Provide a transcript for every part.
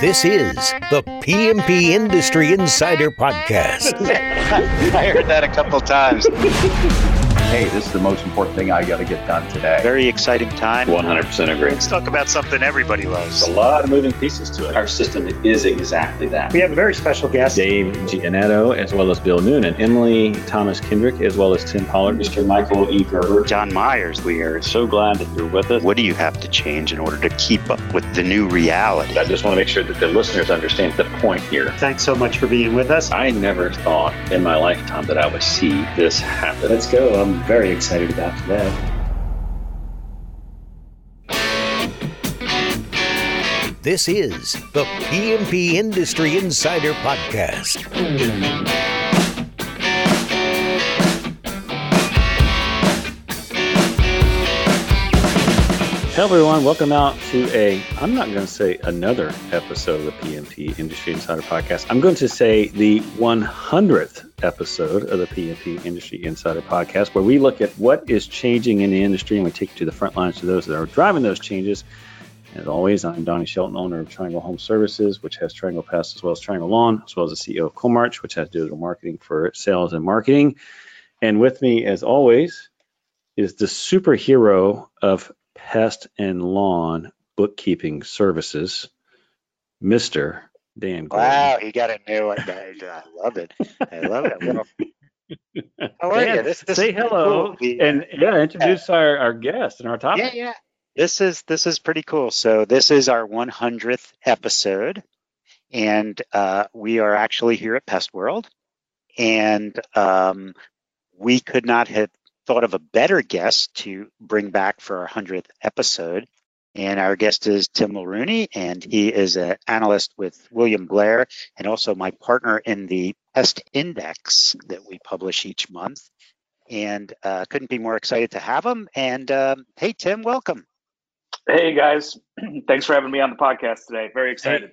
This is the PMP Industry Insider Podcast. I heard that a couple times. hey, this is the most important thing I got to get done today. Very exciting time. 100% agree. Let's talk about something everybody loves. A lot of moving pieces to it. Our system is exactly that. We have a very special guest. Dave Gianetto, as well as Bill Noonan, Emily Thomas Kendrick, as well as Tim Pollard, Mr. Michael E. Gerber, John Myers. We are so glad that you're with us. What do you have to change in order to keep up with the new reality? I just want to make sure that the listeners understand the point here. Thanks so much for being with us. I never thought in my lifetime that I would see this happen. Let's go. I'm very excited about today. This is the PMP Industry Insider Podcast. Hello, everyone. Welcome out to a, I'm not going to say another episode of the PMP Industry Insider Podcast. I'm going to say the 100th episode of the PMP Industry Insider Podcast, where we look at what is changing in the industry and we take you to the front lines to those that are driving those changes. As always, I'm Donnie Shelton, owner of Triangle Home Services, which has Triangle Pest as well as Triangle Lawn, as well as the CEO of Coalmarch, which has digital marketing for sales and marketing. And with me, as always, is the superhero of pest and lawn bookkeeping services, Mr. Dan Gordon. Wow, he got a new one. I, I love it. I love it. Well, how are Dan, you? This, this say hello cool. And yeah, introduce our, our guest and our topic. yeah, yeah. This is this is pretty cool. So this is our 100th episode, and uh, we are actually here at Pest World, and um, we could not have thought of a better guest to bring back for our 100th episode. And our guest is Tim Mulrooney, and he is an analyst with William Blair and also my partner in the Pest Index that we publish each month. And uh, couldn't be more excited to have him. And um, hey, Tim, welcome. Hey guys, thanks for having me on the podcast today. Very excited.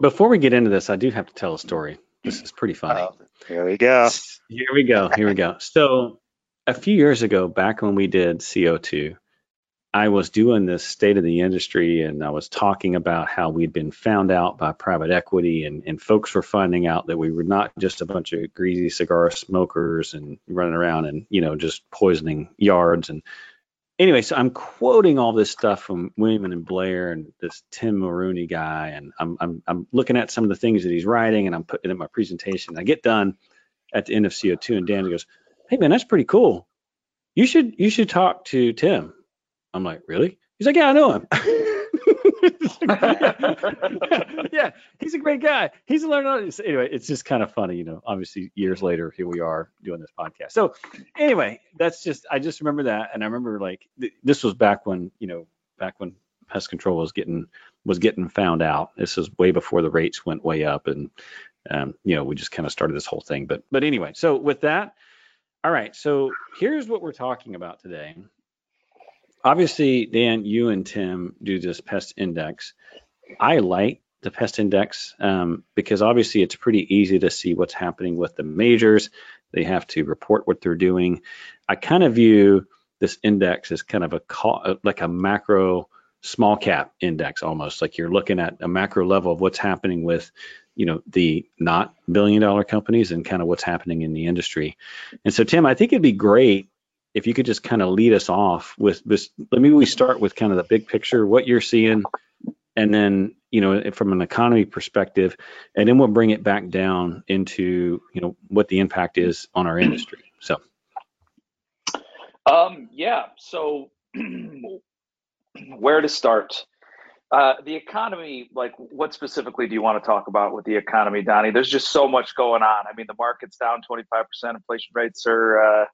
Before we get into this, I do have to tell a story. This is pretty funny. Oh, here we go. Here we go. Here we go. So, a few years ago, back when we did CO2, I was doing this state of the industry and I was talking about how we'd been found out by private equity and, and folks were finding out that we were not just a bunch of greasy cigar smokers and running around and, you know, just poisoning yards. And anyway, so I'm quoting all this stuff from William and Blair and this Tim Mulrooney guy. And I'm, I'm, I'm looking at some of the things that he's writing and I'm putting in my presentation. I get done at the end of CO2 and Dan goes, Hey man, that's pretty cool. You should, you should talk to Tim. I'm like, really? He's like, yeah, I know him. yeah, he's a great guy. He's a learner. Anyway, it's just kind of funny, you know. Obviously, years later, here we are doing this podcast. So, anyway, that's just I just remember that, and I remember like th- this was back when you know back when pest control was getting was getting found out. This is way before the rates went way up, and um, you know we just kind of started this whole thing. But but anyway, so with that, all right. So here's what we're talking about today obviously, Dan, you and Tim do this pest index. I like the pest index um, because obviously it's pretty easy to see what's happening with the majors. They have to report what they're doing. I kind of view this index as kind of a call, like a macro small cap index almost like you're looking at a macro level of what's happening with you know the not billion dollar companies and kind of what's happening in the industry and so tim i think it'd be great if you could just kind of lead us off with this let me we start with kind of the big picture what you're seeing and then you know from an economy perspective and then we'll bring it back down into you know what the impact is on our industry so Um, yeah. So, where to start? Uh, the economy, like, what specifically do you want to talk about with the economy, Donnie? There's just so much going on. I mean, the market's down 25%. Inflation rates are uh,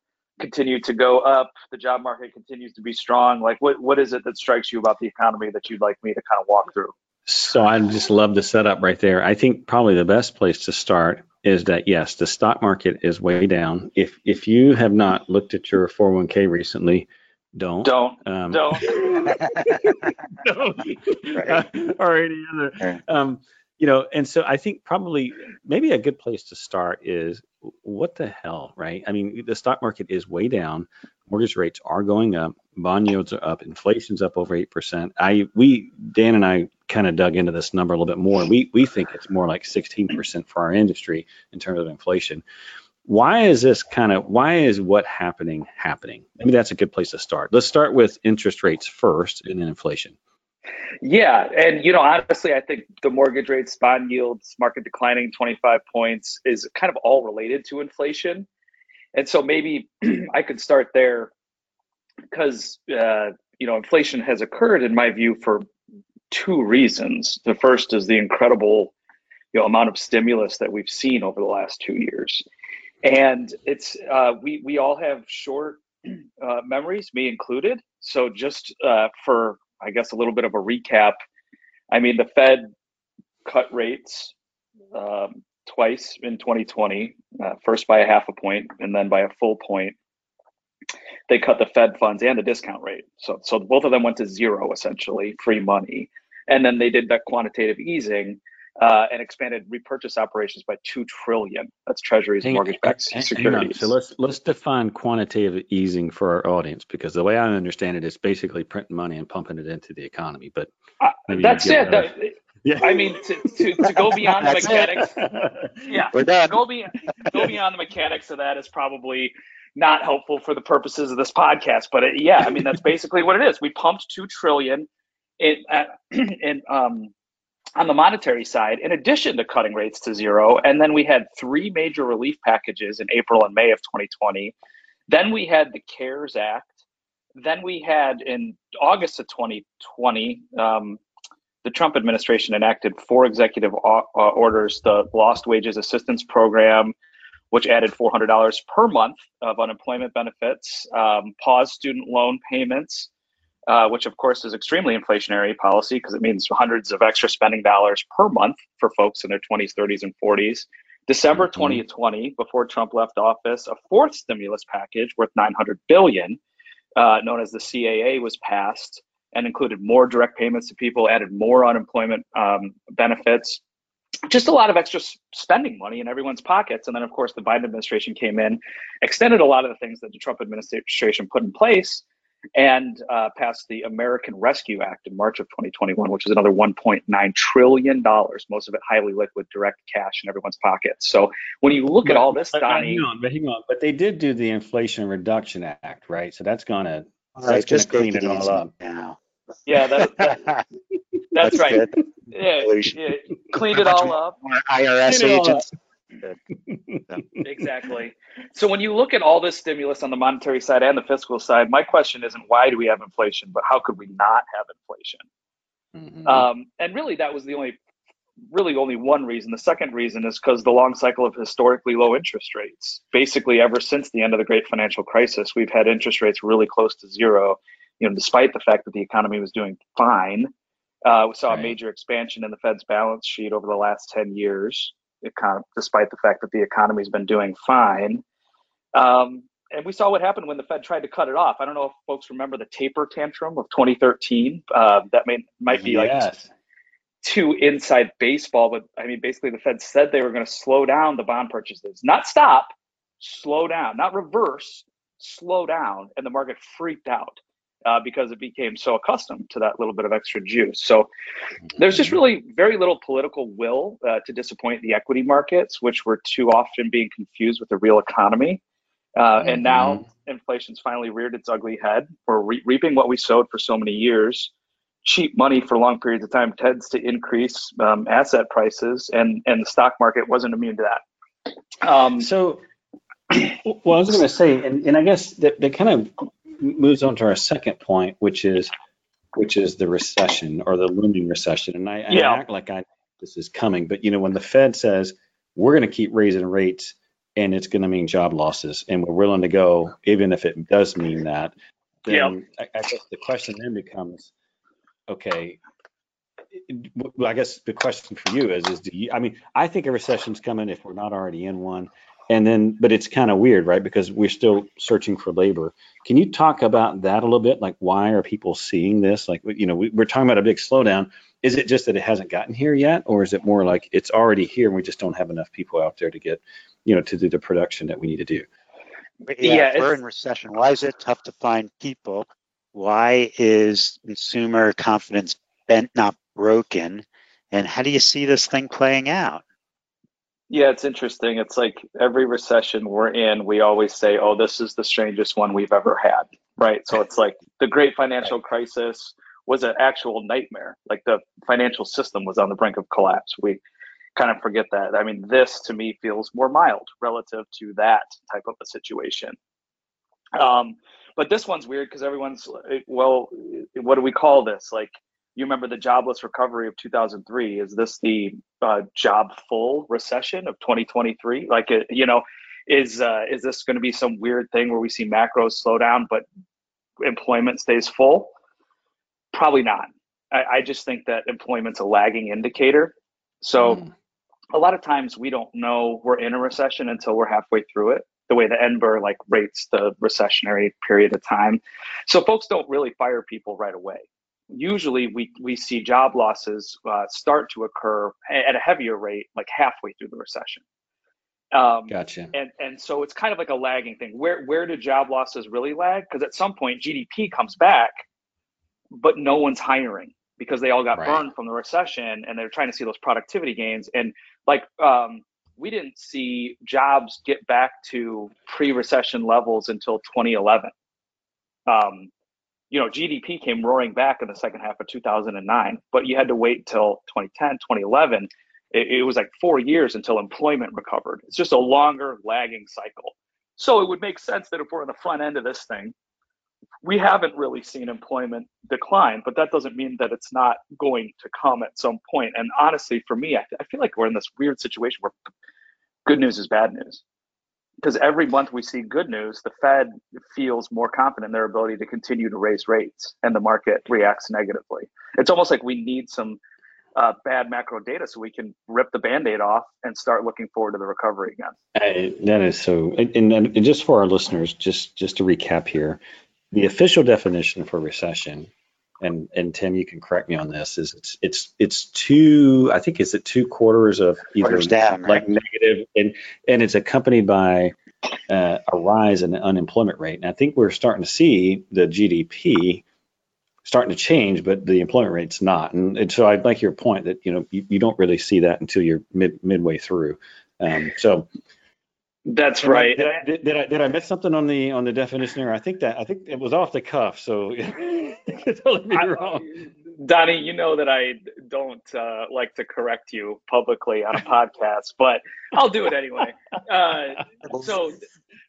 continue to go up. The job market continues to be strong. Like, what what is it that strikes you about the economy that you'd like me to kind of walk through? So I just love the setup right there. I think probably the best place to start is that yes, the stock market is way down. If if you have not looked at your 401k recently, don't. Don't Um, don't. don't. Right. or any other. Right. Um, you know, and so I think probably maybe a good place to start is what the hell, right? I mean, the stock market is way down. mortgage rates are going up, bond yields are up, inflation's up over eight percent. I we Dan and I kind of dug into this number a little bit more. We we think it's more like 16 percent for our industry in terms of inflation. Why is this kind of why is what happening happening? Maybe that's a good place to start. Let's start with interest rates first and then inflation. Yeah, and you know, honestly, I think the mortgage rates, bond yields, market declining 25 points is kind of all related to inflation. And so maybe I could start there because uh, you know inflation has occurred, in my view, for two reasons. The first is the incredible you know amount of stimulus that we've seen over the last two years, and it's uh, we we all have short uh, memories, me included. So just uh, for I guess a little bit of a recap. I mean, the Fed cut rates um, twice in 2020, uh, first by a half a point and then by a full point. They cut the Fed funds and the discount rate. So, so both of them went to zero, essentially, free money. And then they did that quantitative easing uh, and expanded repurchase operations by two trillion. That's Treasuries and mortgage-backed securities. So let's let's define quantitative easing for our audience because the way I understand it is basically printing money and pumping it into the economy. But uh, that's it. That, yeah. I mean, to, to, to go beyond the mechanics. yeah. We're done. Go, be, go beyond the mechanics of that is probably not helpful for the purposes of this podcast. But it, yeah, I mean, that's basically what it is. We pumped two trillion in, uh, in um, on the monetary side, in addition to cutting rates to zero. And then we had three major relief packages in April and May of 2020. Then we had the CARES Act. Then we had in August of 2020, um, the Trump administration enacted four executive uh, orders the Lost Wages Assistance Program, which added $400 per month of unemployment benefits, um, paused student loan payments, uh, which of course is extremely inflationary policy because it means hundreds of extra spending dollars per month for folks in their 20s, 30s, and 40s. December mm-hmm. 2020, before Trump left office, a fourth stimulus package worth 900 billion, uh, known as the CAA, was passed and included more direct payments to people, added more unemployment um, benefits, just a lot of extra spending money in everyone's pockets. And then, of course, the Biden administration came in, extended a lot of the things that the Trump administration put in place, and uh, passed the American Rescue Act in March of 2021, which is another 1.9 trillion dollars, most of it highly liquid, direct cash in everyone's pockets. So when you look but, at all this, but, Donnie, hang on, but hang on, but they did do the Inflation Reduction Act, right? So that's gonna that's gonna clean it all up now. Yeah, that, that, that's, that's, right. Yeah, yeah, cleaned it all up. IRS agents exactly. So when you look at all this stimulus on the monetary side and the fiscal side, my question isn't why do we have inflation, but how could we not have inflation? Mm-hmm. Um, and really, that was the only, really only one reason. The second reason is because the long cycle of historically low interest rates. Basically, ever since the end of the great financial crisis, we've had interest rates really close to zero. You know, despite the fact that the economy was doing fine, uh, we saw right. a major expansion in the Fed's balance sheet over the last 10 years econ- despite the fact that the economy's been doing fine. Um, and we saw what happened when the Fed tried to cut it off. I don't know if folks remember the taper tantrum of 2013. Uh, that may might be yes. like too inside baseball, but I mean, basically, the Fed said they were going to slow down the bond purchases, not stop, slow down, not reverse, slow down, and the market freaked out uh, because it became so accustomed to that little bit of extra juice. So there's just really very little political will uh, to disappoint the equity markets, which were too often being confused with the real economy. Uh, and now mm-hmm. inflation's finally reared its ugly head. We're re- reaping what we sowed for so many years. Cheap money for long periods of time tends to increase um, asset prices, and and the stock market wasn't immune to that. Um, so, well, I was going to say, and, and I guess that, that kind of moves on to our second point, which is which is the recession or the looming recession. And I, yeah. I act like I this is coming, but you know when the Fed says we're going to keep raising rates and it's going to mean job losses, and we're willing to go even if it does mean that, then yeah. I, I guess the question then becomes, okay, well, I guess the question for you is, is do you, I mean, I think a recession's coming if we're not already in one and then but it's kind of weird right because we're still searching for labor can you talk about that a little bit like why are people seeing this like you know we, are talking about a big slowdown is it just that it hasn't gotten here yet or is it more like it's already here and we just don't have enough people out there to get you know to do the production that we need to do Yeah, Yeah, if we're in recession. Why is it tough to find people? Why is consumer confidence bent, not broken? And how do you see this thing playing out? Yeah, it's interesting. It's like every recession we're in, we always say, "Oh, this is the strangest one we've ever had." Right? So it's like the great financial crisis was an actual nightmare. Like the financial system was on the brink of collapse. We kind of forget that. I mean, this to me feels more mild relative to that type of a situation. Um, but this one's weird because everyone's well, what do we call this? Like, you remember the jobless recovery of 2003? Is this the uh, job full recession of 2023? Like, it, you know, is uh, is this going to be some weird thing where we see macros slow down but employment stays full? Probably not. I, I just think that employment's a lagging indicator. So Mm. a lot of times we don't know we're in a recession until we're halfway through it. The way the NBER like rates the recessionary period of time, so folks don't really fire people right away. Usually, we we see job losses uh, start to occur at a heavier rate, like halfway through the recession. Um, Gotcha. and and so it's kind of like a lagging thing. Where where do job losses really lag? Because at some point GDP comes back, but no one's hiring because they all got Right. burned from the recession, and they're trying to see those productivity gains. And like um, we didn't see jobs get back to pre-recession levels until 2011. Um, you know, GDP came roaring back in the second half of 2009, but you had to wait till 2010, 2011 it, it was like four years until employment recovered. It's just a longer lagging cycle. So it would make sense that if we're on the front end of this thing, we haven't really seen employment decline, but that doesn't mean that it's not going to come at some point. And honestly, for me, I, I feel like we're in this weird situation where good news is bad news. Because every month we see good news, the Fed feels more confident in their ability to continue to raise rates, and the market reacts negatively. It's almost like we need some uh, bad macro data so we can rip the band-aid off and start looking forward to the recovery again. That is so. And, and just for our listeners, just just to recap here, the official definition for recession, and and Tim, you can correct me on this, is it's it's it's two. I think it's at two quarters of either Quarters down, like right? negative, and and it's accompanied by uh, a rise in the unemployment rate. And I think we're starting to see the GDP starting to change, but the employment rate's not. And, and so I like your point that you know you, you don't really see that until you're mid midway through. Um, so That's right. Did, I- did, did I did I miss something on the on the definition there? I think that I think it was off the cuff, so totally wrong. Donnie, you know that I don't uh, like to correct you publicly on a podcast, but I'll do it anyway. Uh, so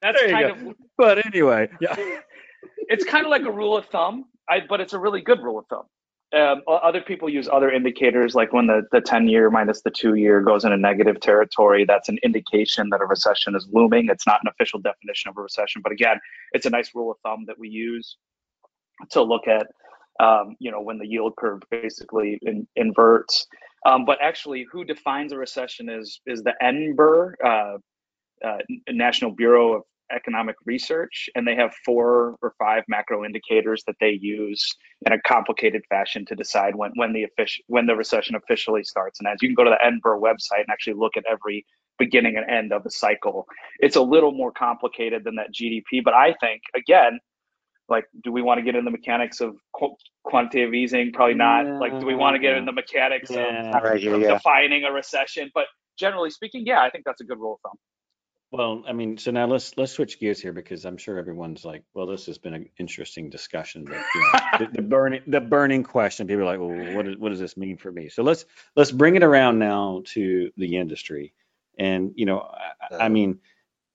that's There kind of But anyway, yeah. it's kind of like a rule of thumb, I, but it's a really good rule of thumb. Um, other people use other indicators, like when the, the 10 year minus the two year goes into negative territory. That's an indication that a recession is looming. It's not an official definition of a recession, but again, it's a nice rule of thumb that we use to look at, um, you know, when the yield curve basically in, inverts. Um, but actually, who defines a recession is is the NBER, uh, uh, National Bureau of Economic Research, and they have four or five macro indicators that they use in a complicated fashion to decide when when the official when the recession officially starts. And as you can go to the NBER website and actually look at every beginning and end of a cycle, it's a little more complicated than that GDP. But I think again. Like, do we want to get in the mechanics of qu- quantitative easing? Probably not. Like, do we want to get in the mechanics of Yeah. Not right here, of yeah. defining a recession. But generally speaking, yeah, I think that's a good rule of thumb. Well, I mean, so now let's let's switch gears here because I'm sure everyone's like, well, this has been an interesting discussion, but you know, the, the burning the burning question, people are like, well, what, is, what does this mean for me? So let's let's bring it around now to the industry, and you know, I, I uh-huh. mean,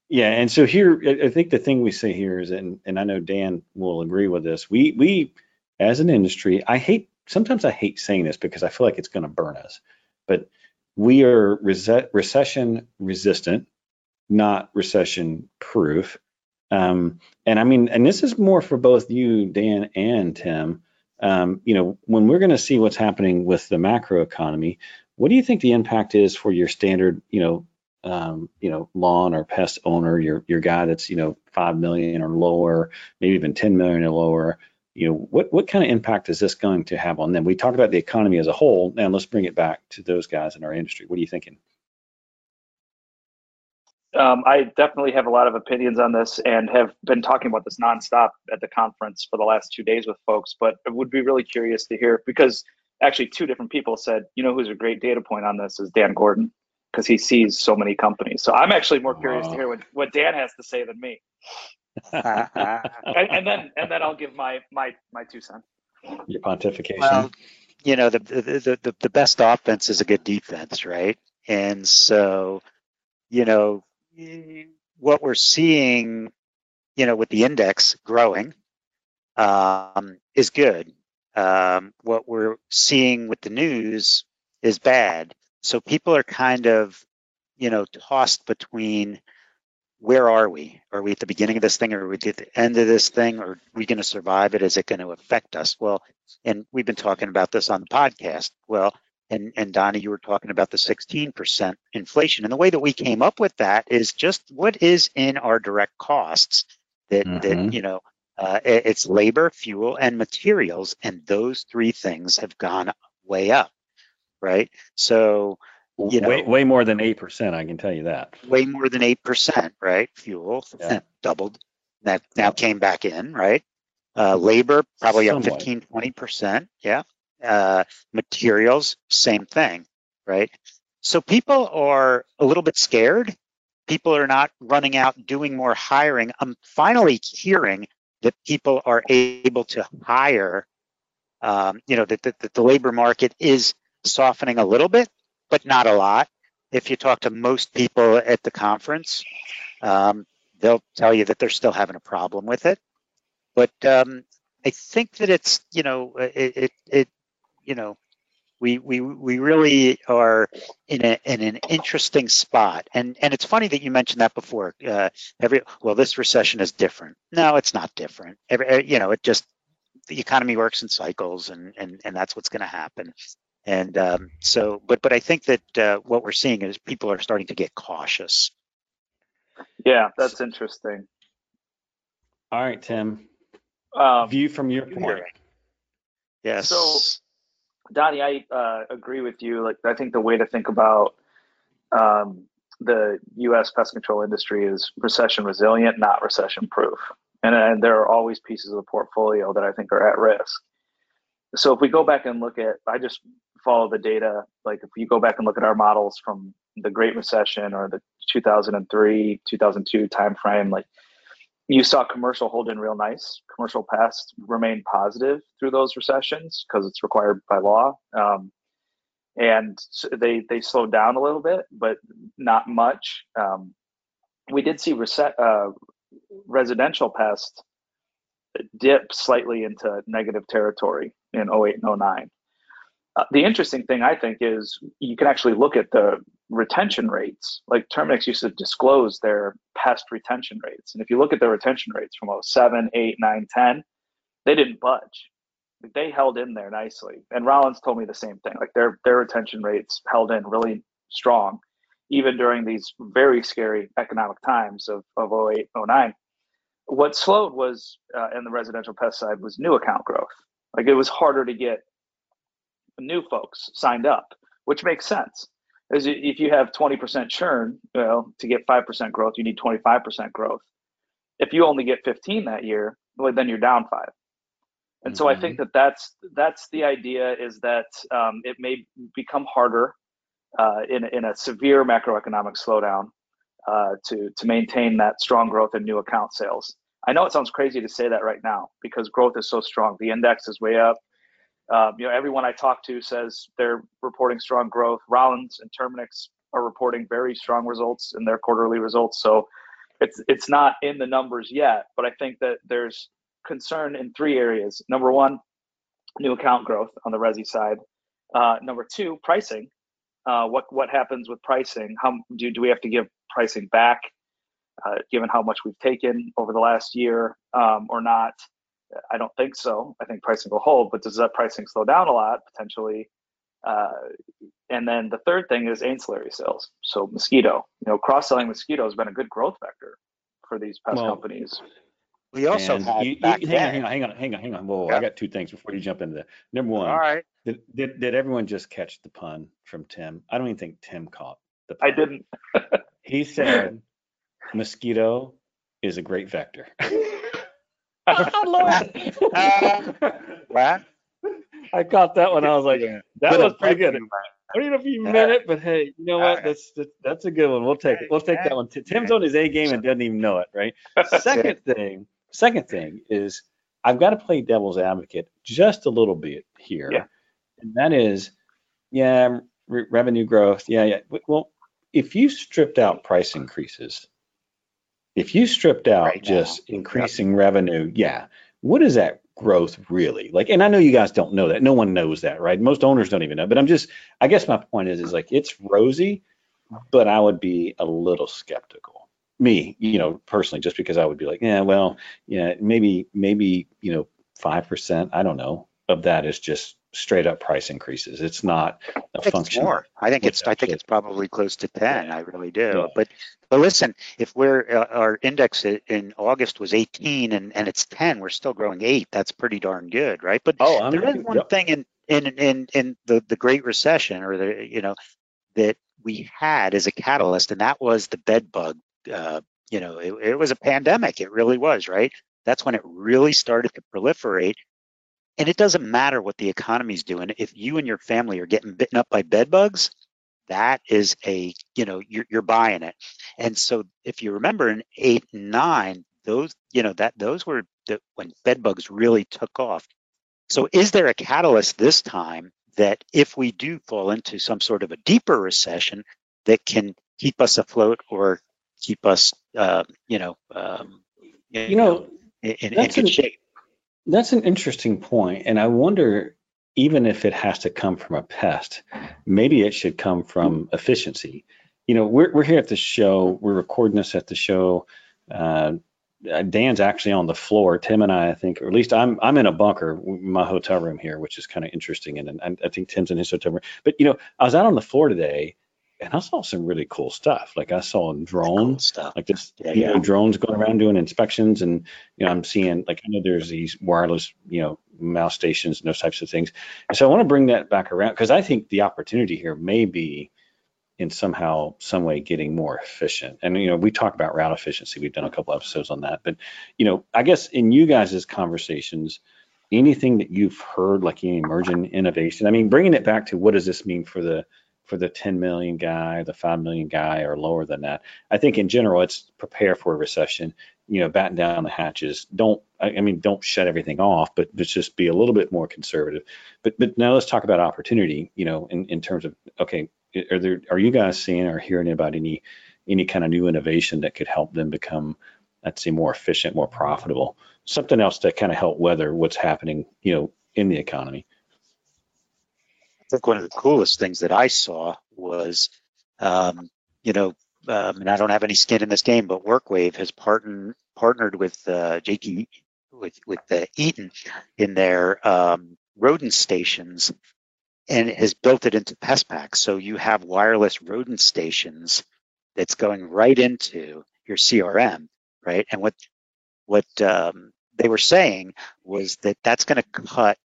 yeah, and so here, I think the thing we say here is, and and I know Dan will agree with this. We we as an industry, I hate sometimes I hate saying this because I feel like it's going to burn us, but we are recession resistant not recession proof. Um, and I mean, and this is more for both you, Dan and Tim. Um, you know, when we're going to see what's happening with the macro economy, what do you think the impact is for your standard, you know, um, you know, lawn or pest owner, your your guy that's you know five million or lower, maybe even ten million or lower? You know, what what kind of impact is this going to have on them? We talked about the economy as a whole. Now let's bring it back to those guys in our industry. What are you thinking? Um, I definitely have a lot of opinions on this and have been talking about this nonstop at the conference for the last two days with folks. But I would be really curious to hear because actually two different people said, you know, who's a great data point on this is Dan Gordon because he sees so many companies. So I'm actually more curious to hear what, what Dan has to say than me. And, and then and then I'll give my my my two cents. Your pontification. Well, you know, the, the, the, the, the best offense is a good defense, right? And so, you know, what we're seeing, you know, with the index growing um, is good. Um, what we're seeing with the news is bad. So people are kind of, you know, tossed between where are we? Are we at the beginning of this thing or are we at the end of this thing? Or are we going to survive it? Is it going to affect us? Well, and we've been talking about this on the podcast. Well, and and Donnie, you were talking about the 16% inflation, and the way that we came up with that is just what is in our direct costs. That Mhm. that you know, uh, it's labor, fuel, and materials, and those three things have gone way up, right? So you know, way, way more than 8%, I can tell you that. way more than eight percent, right? Fuel Yeah. doubled. That now came back in, right? Uh, labor probably up 15, 20 percent. Yeah. Uh, materials, same thing, right? So people are a little bit scared. People are not running out doing more hiring. I'm finally hearing that people are able to hire. Um, you know that, that, that the labor market is softening a little bit, but not a lot if you talk to most people at the conference, um, they'll tell you that they're still having a problem with it. But um, I think that it's you know it it, it you know we we we really are in a in an interesting spot. And and it's funny that you mentioned that before. Uh, every well, this recession is different. No, it's not different. Every, you know, it just the economy works in cycles, and and and that's what's going to happen. And um, so, but but I think that uh, what we're seeing is people are starting to get cautious. Yeah, that's interesting. All right, Tim. Um, View from your point. Yes. So- Donnie, I uh, agree with you. Like, I think the way to think about um, the U.S. pest control industry is recession resilient, not recession proof. And, and there are always pieces of the portfolio that I think are at risk. So if we go back and look at, I just follow the data. Like if you go back and look at our models from the Great Recession or the 2003, 2002 timeframe, like you saw commercial hold in real nice. Commercial pest remain positive through those recessions because it's required by law. Um, and they they slowed down a little bit, but not much. Um, we did see rese- uh, residential pest dip slightly into negative territory in 08 and 09. Uh, the interesting thing I think is you can actually look at the retention rates. Like Terminix used to disclose their pest retention rates. And if you look at their retention rates from 07, 8, 9, 10, they didn't budge. Like, They held in there nicely. And Rollins told me the same thing. Like their their retention rates held in really strong, even during these very scary economic times of, of 08, 09. What slowed was, uh, in the residential pest side, was new account growth. Like it was harder to get new folks signed up, which makes sense. As i- if you have 20% churn, well, to get 5% growth, you need 25% growth. If you only get 15 that year, well, then you're down five. And so I think that that's that's the idea is that um, it may become harder uh, in in a severe macroeconomic slowdown uh, to to maintain that strong growth in new account sales. I know it sounds crazy to say that right now because growth is so strong. The index is way up. Um, you know, everyone I talk to says they're reporting strong growth. Rollins and Terminix are reporting very strong results in their quarterly results. So it's it's not in the numbers yet, but I think that there's concern in three areas. Number one, new account growth on the resi side. Uh, number two, pricing. Uh, what what happens with pricing? How do do we have to give pricing back, uh, given how much we've taken over the last year, um, or not? I don't think so. I think pricing will hold, but does that pricing slow down a lot potentially? Uh, and then the third thing is ancillary sales. So mosquito, you know, cross-selling mosquito has been a good growth vector for these pest Well, companies. we also And had you- you- hang, then. on, hang on, hang on, hang on, hang on. Whoa, whoa, Yeah. I got two things before you jump into that. Number one, All right. did, did did everyone just catch the pun from Tim? I don't even think Tim caught the pun. I didn't. He said mosquito is a great vector. I love I caught that one. I was like, that Little was pretty good. I don't know if you meant it, but hey, you know what? Alright. That's that's, that's a good one. We'll take it. We'll take that one. Tim's on his A game and doesn't even know it, right? Second thing, second thing is I've got to play devil's advocate just a little bit here, Yeah. and that is, yeah, re- revenue growth, yeah, yeah. Well, if you stripped out price increases, if you stripped out Right just increasing revenue, yeah, what is that growth really like? And I know you guys don't know that. No one knows that, right? Most owners don't even know. But I'm just, I guess my point is, is like it's rosy, but I would be a little skeptical. Me, you know, personally, just because I would be like, yeah, well, yeah, maybe, maybe, you know, five percent, I don't know, of that is just straight up price increases. It's not a I function. more. I think it's. I think it's probably close to ten. I really do. Yeah. But but listen, if we're uh, our index in August was 18 and and it's 10, we're still growing eight. That's pretty darn good, right? But Oh, I'm there is one yep. thing in in in in the the Great Recession or the you know that we had as a catalyst, and that was the bed bug. Uh, you know, it, it was a pandemic. It really was, right? That's when it really started to proliferate. And it doesn't matter what the economy's doing. If you and your family are getting bitten up by bed bugs, that is a you know you're, you're buying it. And so if you remember in eight and nine, those you know that those were the, when bed bugs really took off. So is there a catalyst this time that if we do fall into some sort of a deeper recession that can keep us afloat or keep us uh, you know um, You know, in, in, in good an- shape? That's an interesting point, and I wonder even if it has to come from a pest, maybe it should come from efficiency. You know, we're we're here at the show. We're recording this at the show. Uh, Dan's actually on the floor. Tim and I, I think, or at least I'm I'm in a bunker, my hotel room here, which is kind of interesting. And, and I think Tim's in his hotel room. But you know, I was out on the floor today, and I saw some really cool stuff. Like I saw Cool drones stuff. like this, Yeah, you yeah. know, drones going around doing inspections, and you know, I'm seeing like I know there's these wireless, you know, mouse stations and those types of things. And so I want to bring that back around because I think the opportunity here may be in somehow, some way, getting more efficient. And you know, we talk about route efficiency. We've done a couple episodes on that, but you know, I guess in you guys' conversations. Anything that you've heard, like any emerging innovation? I mean, bringing it back to what does this mean for the for the 10 million guy, the 5 million guy, or lower than that. I think in general, it's prepare for a recession. You know, batten down the hatches. Don't, I mean, don't shut everything off, but just be a little bit more conservative. But but now let's talk about opportunity. You know, in, in terms of okay, are there are you guys seeing or hearing about any any kind of new innovation that could help them become, let's say, more efficient, more profitable? Something else to kind of help weather what's happening, you know, in the economy. I think one of the coolest things that I saw was, um, you know, um, and I don't have any skin in this game, but WorkWave has partnered partnered with uh, JT with with uh, Eaton in their um, rodent stations, and has built it into PestPac. So you have wireless rodent stations that's going right into your CRM, right? And what what um, they were saying was that that's going to cut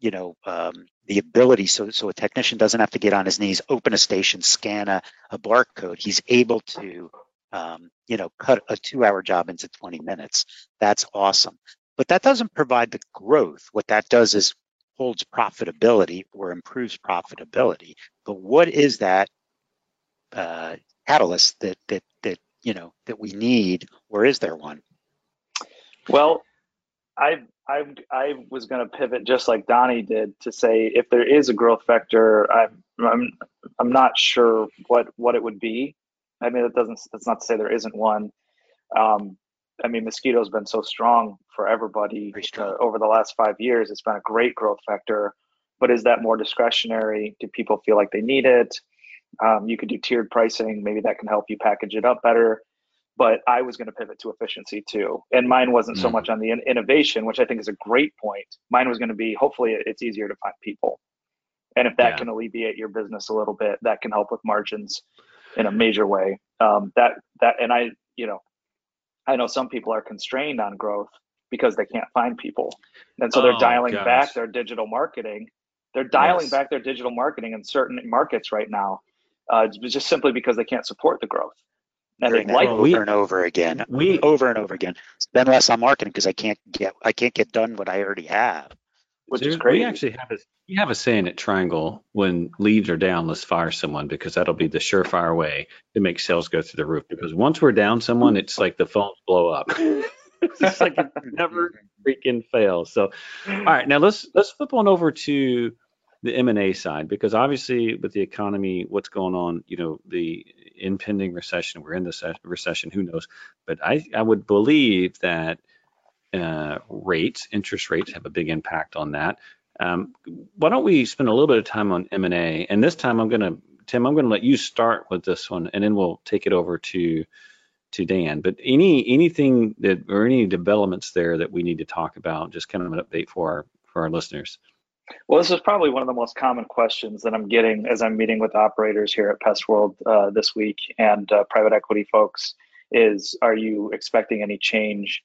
you know um, the ability so so a technician doesn't have to get on his knees open a station scan a, a barcode he's able to um, you know cut a two hour job into 20 minutes. That's awesome. But that doesn't provide the growth. What that does is holds profitability or improves profitability. But what is that uh, catalyst that that that you know that we need or is there one? Well, I I I was going to pivot just like Donnie did to say if there is a growth vector, I'm I'm I'm not sure what what it would be. I mean, that doesn't that's not to say there isn't one. Um, I mean, mosquito's been so strong for everybody strong. uh, over the last five years. It's been a great growth vector. But is that more discretionary? Do people feel like they need it? Um, you could do tiered pricing. Maybe that can help you package it up better but I was going to pivot to efficiency too. And mine wasn't so Mm. much on the in- innovation, which I think is a great point. Mine was going to be hopefully it's easier to find people. And if that Yeah. can alleviate your business a little bit, that can help with margins in a major way. Um, that that and I, you know, I know some people are constrained on growth because they can't find people, and so they're Oh, dialing gosh. back their digital marketing. They're dialing Yes. back their digital marketing in certain markets right now, uh, just simply because they can't support the growth. Like over we- and over again, We over and over again. Spend less on marketing because I can't get I can't get done what I already have. which is crazy. We actually have a we have a saying at Triangle: when leads are down, let's fire someone because that'll be the surefire way to make sales go through the roof. Because once we're down someone, it's like the phones blow up. it's just like it never freaking fails. So, all right, now let's let's flip on over to the M and A side because obviously with the economy, what's going on, you know, the impending recession, we're in the recession, who knows? But I I would believe that uh, rates, interest rates have a big impact on that. Um, why don't we spend a little bit of time on M&A? And this time I'm going to, Tim, I'm going to let you start with this one and then we'll take it over to to Dan. But any anything that or any developments there that we need to talk about, just kind of an update for our for our listeners. Well, this is probably one of the most common questions that I'm getting as I'm meeting with operators here at Pest World uh, this week and uh, private equity folks is are you expecting any change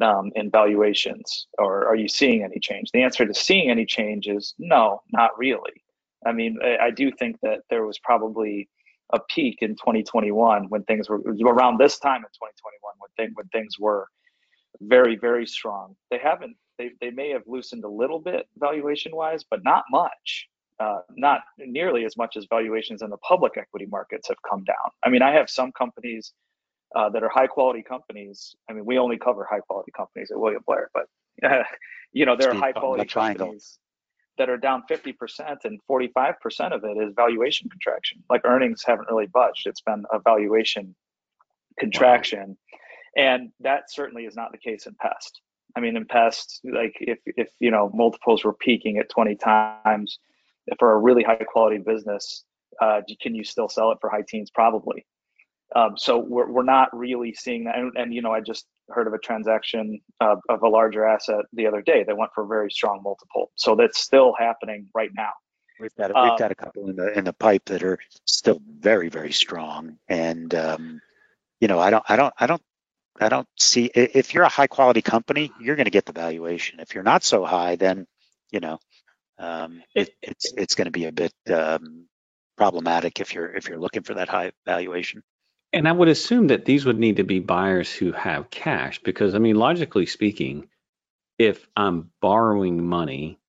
um, in valuations or are you seeing any change? The answer to seeing any change is no, not really. I mean, I, I do think that there was probably a peak in 2021 when things were around this time in 2021 when, thing, when things were very, very strong. They haven't they, they may have loosened a little bit valuation wise, but not much. Uh, not nearly as much as valuations in the public equity markets have come down. I mean, I have some companies uh, that are high quality companies. I mean, we only cover high quality companies at William Blair, but uh, you know, there are high quality companies that are down 50% and 45% of it is valuation contraction. Like earnings haven't really budged. It's been a valuation contraction. And that certainly is not the case in pest. I mean, in past, like if if you know multiples were peaking at 20 times for a really high quality business, uh, can you still sell it for high teens? Probably. Um, so we're we're not really seeing that. And, and you know, I just heard of a transaction uh, of a larger asset the other day that went for a very strong multiple. So that's still happening right now. We've got Um, we've got a couple in the in the pipe that are still very very strong, and um, you know I don't I don't I don't I don't see if you're a high quality company, you're going to get the valuation. If you're not so high, then you know um, it, it's it's going to be a bit um, problematic if you're if you're looking for that high valuation. And I would assume that these would need to be buyers who have cash because, I mean, logically speaking, if I'm borrowing money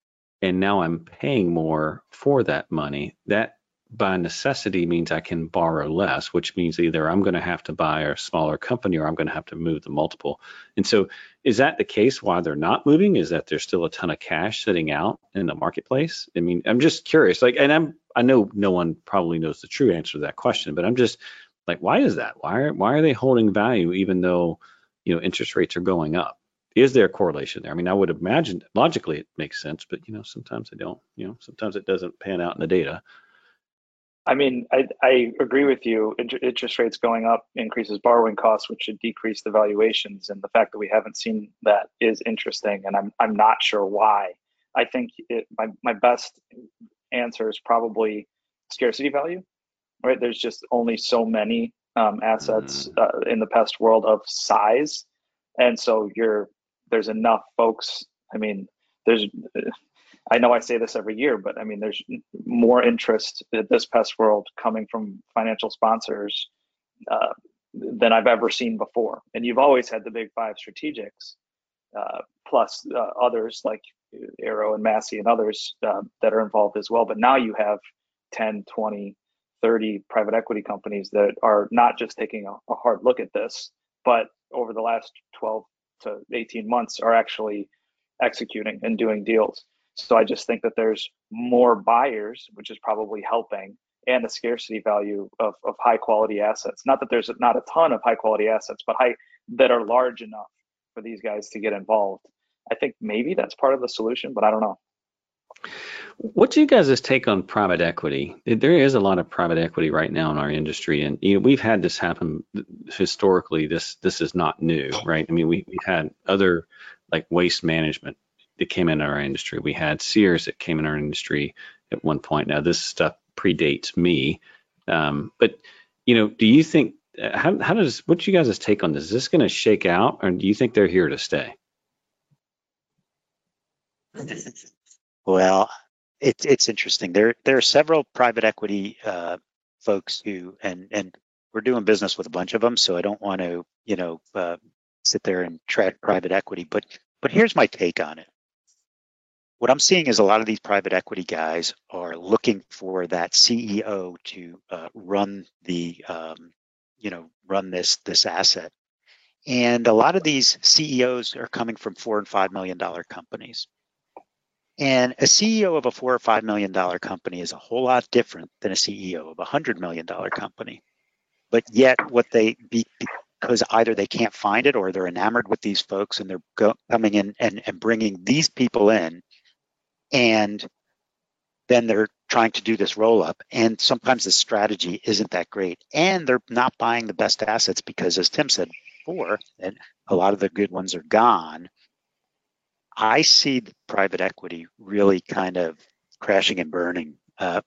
and now I'm paying more for that money, that by necessity means I can borrow less, which means either I'm going to have to buy a smaller company or I'm going to have to move the multiple. And so, is that the case why they're not moving? Is that there's still a ton of cash sitting out in the marketplace? I mean, I'm just curious. Like, and I'm I know no one probably knows the true answer to that question, but I'm just like, why is that? Why are why are they holding value even though you know interest rates are going up? Is there a correlation there? I mean, I would imagine logically it makes sense, but you know, sometimes they don't. You know, sometimes it doesn't pan out in the data. I mean, I, I agree with you. Inter- interest rates going up increases borrowing costs, which should decrease the valuations. And the fact that we haven't seen that is interesting. And I'm, I'm not sure why. I think it, my, my best answer is probably scarcity value, right? There's just only so many um, assets uh, in the pest world of size. And so you're, there's enough folks. I mean, there's, I know I say this every year, but I mean, there's more interest in this pest world coming from financial sponsors uh, than I've ever seen before. And you've always had the big five strategics, uh, plus uh, others like Arrow and Massey and others uh, that are involved as well. But now you have 10, 20, 30 private equity companies that are not just taking a, a hard look at this, but over the last 12 to 18 months are actually executing and doing deals. So I just think that there's more buyers, which is probably helping, and the scarcity value of, of high quality assets. Not that there's not a ton of high quality assets, but high that are large enough for these guys to get involved. I think maybe that's part of the solution, but I don't know. What's you guys' take on private equity? There is a lot of private equity right now in our industry, and you know, we've had this happen historically. This this is not new, oh. right? I mean, we, we've had other like waste management that came in our industry. We had Sears that came in our industry at one point. Now this stuff predates me, um, but you know, do you think how how does what's you guys' take on this? Is this going to shake out, or do you think they're here to stay? Well, it's it's interesting. There there are several private equity uh, folks who and and we're doing business with a bunch of them, so I don't want to, you know, uh, sit there and track private equity. But but here's my take on it. What I'm seeing is a lot of these private equity guys are looking for that CEO to uh, run the, um, you know, run this this asset. And a lot of these CEOs are coming from four and five million dollar companies. And a CEO of a four or five million dollar company is a whole lot different than a CEO of a hundred million dollar company. But yet, what they be, because either they can't find it or they're enamored with these folks and they're go, coming in and, and bringing these people in, and then they're trying to do this roll up. And sometimes the strategy isn't that great, and they're not buying the best assets because, as Tim said before, and a lot of the good ones are gone I see the private equity really kind of crashing and burning. Uh,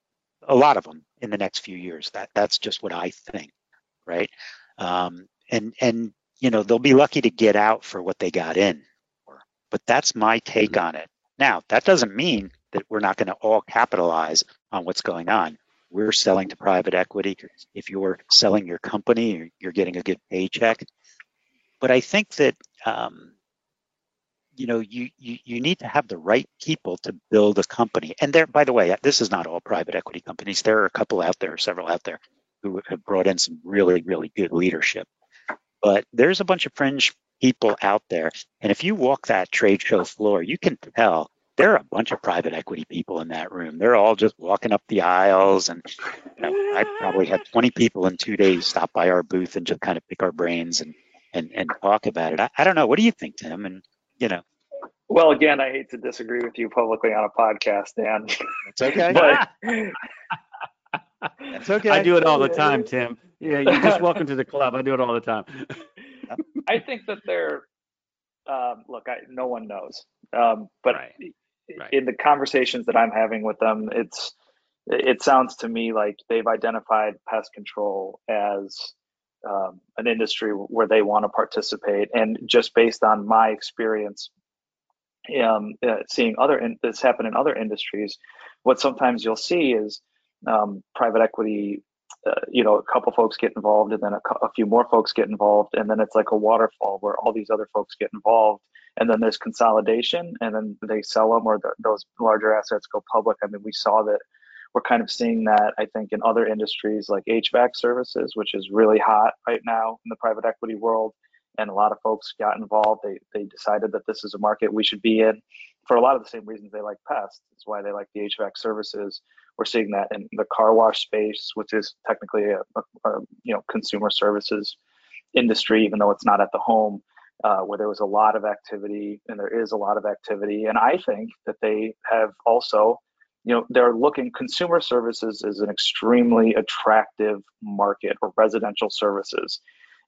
a lot of them in the next few years. That that's just what I think, right? Um, and and you know they'll be lucky to get out for what they got in, but that's my take mm-hmm. on it. Now that doesn't mean that we're not going to all capitalize on what's going on. We're selling to private equity. If you're selling your company, you're getting a good paycheck. But I think that um, you know you, you you need to have the right people to build a company and there by the way this is not all private equity companies there are a couple out there several out there who have brought in some really really good leadership but there's a bunch of fringe people out there and if you walk that trade show floor you can tell there are a bunch of private equity people in that room they're all just walking up the aisles and you know, i probably had 20 people in two days stop by our booth and just kind of pick our brains and and, and talk about it I, I don't know what do you think tim and you know. Well, again, I hate to disagree with you publicly on a podcast, Dan. It's okay. but it's okay. I do it all the time, Tim. Yeah, you're just welcome to the club. I do it all the time. I think that they're um, look. I, no one knows, um, but right. Right. in the conversations that I'm having with them, it's it sounds to me like they've identified pest control as um, an industry where they want to participate. And just based on my experience, um, uh, seeing other in, this happen in other industries, what sometimes you'll see is um, private equity. Uh, you know, a couple folks get involved, and then a, a, few more folks get involved, and then it's like a waterfall where all these other folks get involved, and then there's consolidation, and then they sell them, or the, those larger assets go public. I mean, we saw that we're kind of seeing that, I think, in other industries like HVAC services, which is really hot right now in the private equity world. And a lot of folks got involved. They, they decided that this is a market we should be in for a lot of the same reasons they like pest. It's why they like the HVAC services. We're seeing that in the car wash space, which is technically a, a, a you know consumer services industry, even though it's not at the home. Uh, where there was a lot of activity and there is a lot of activity. And I think that they have also you know they're looking consumer services is an extremely attractive market or residential services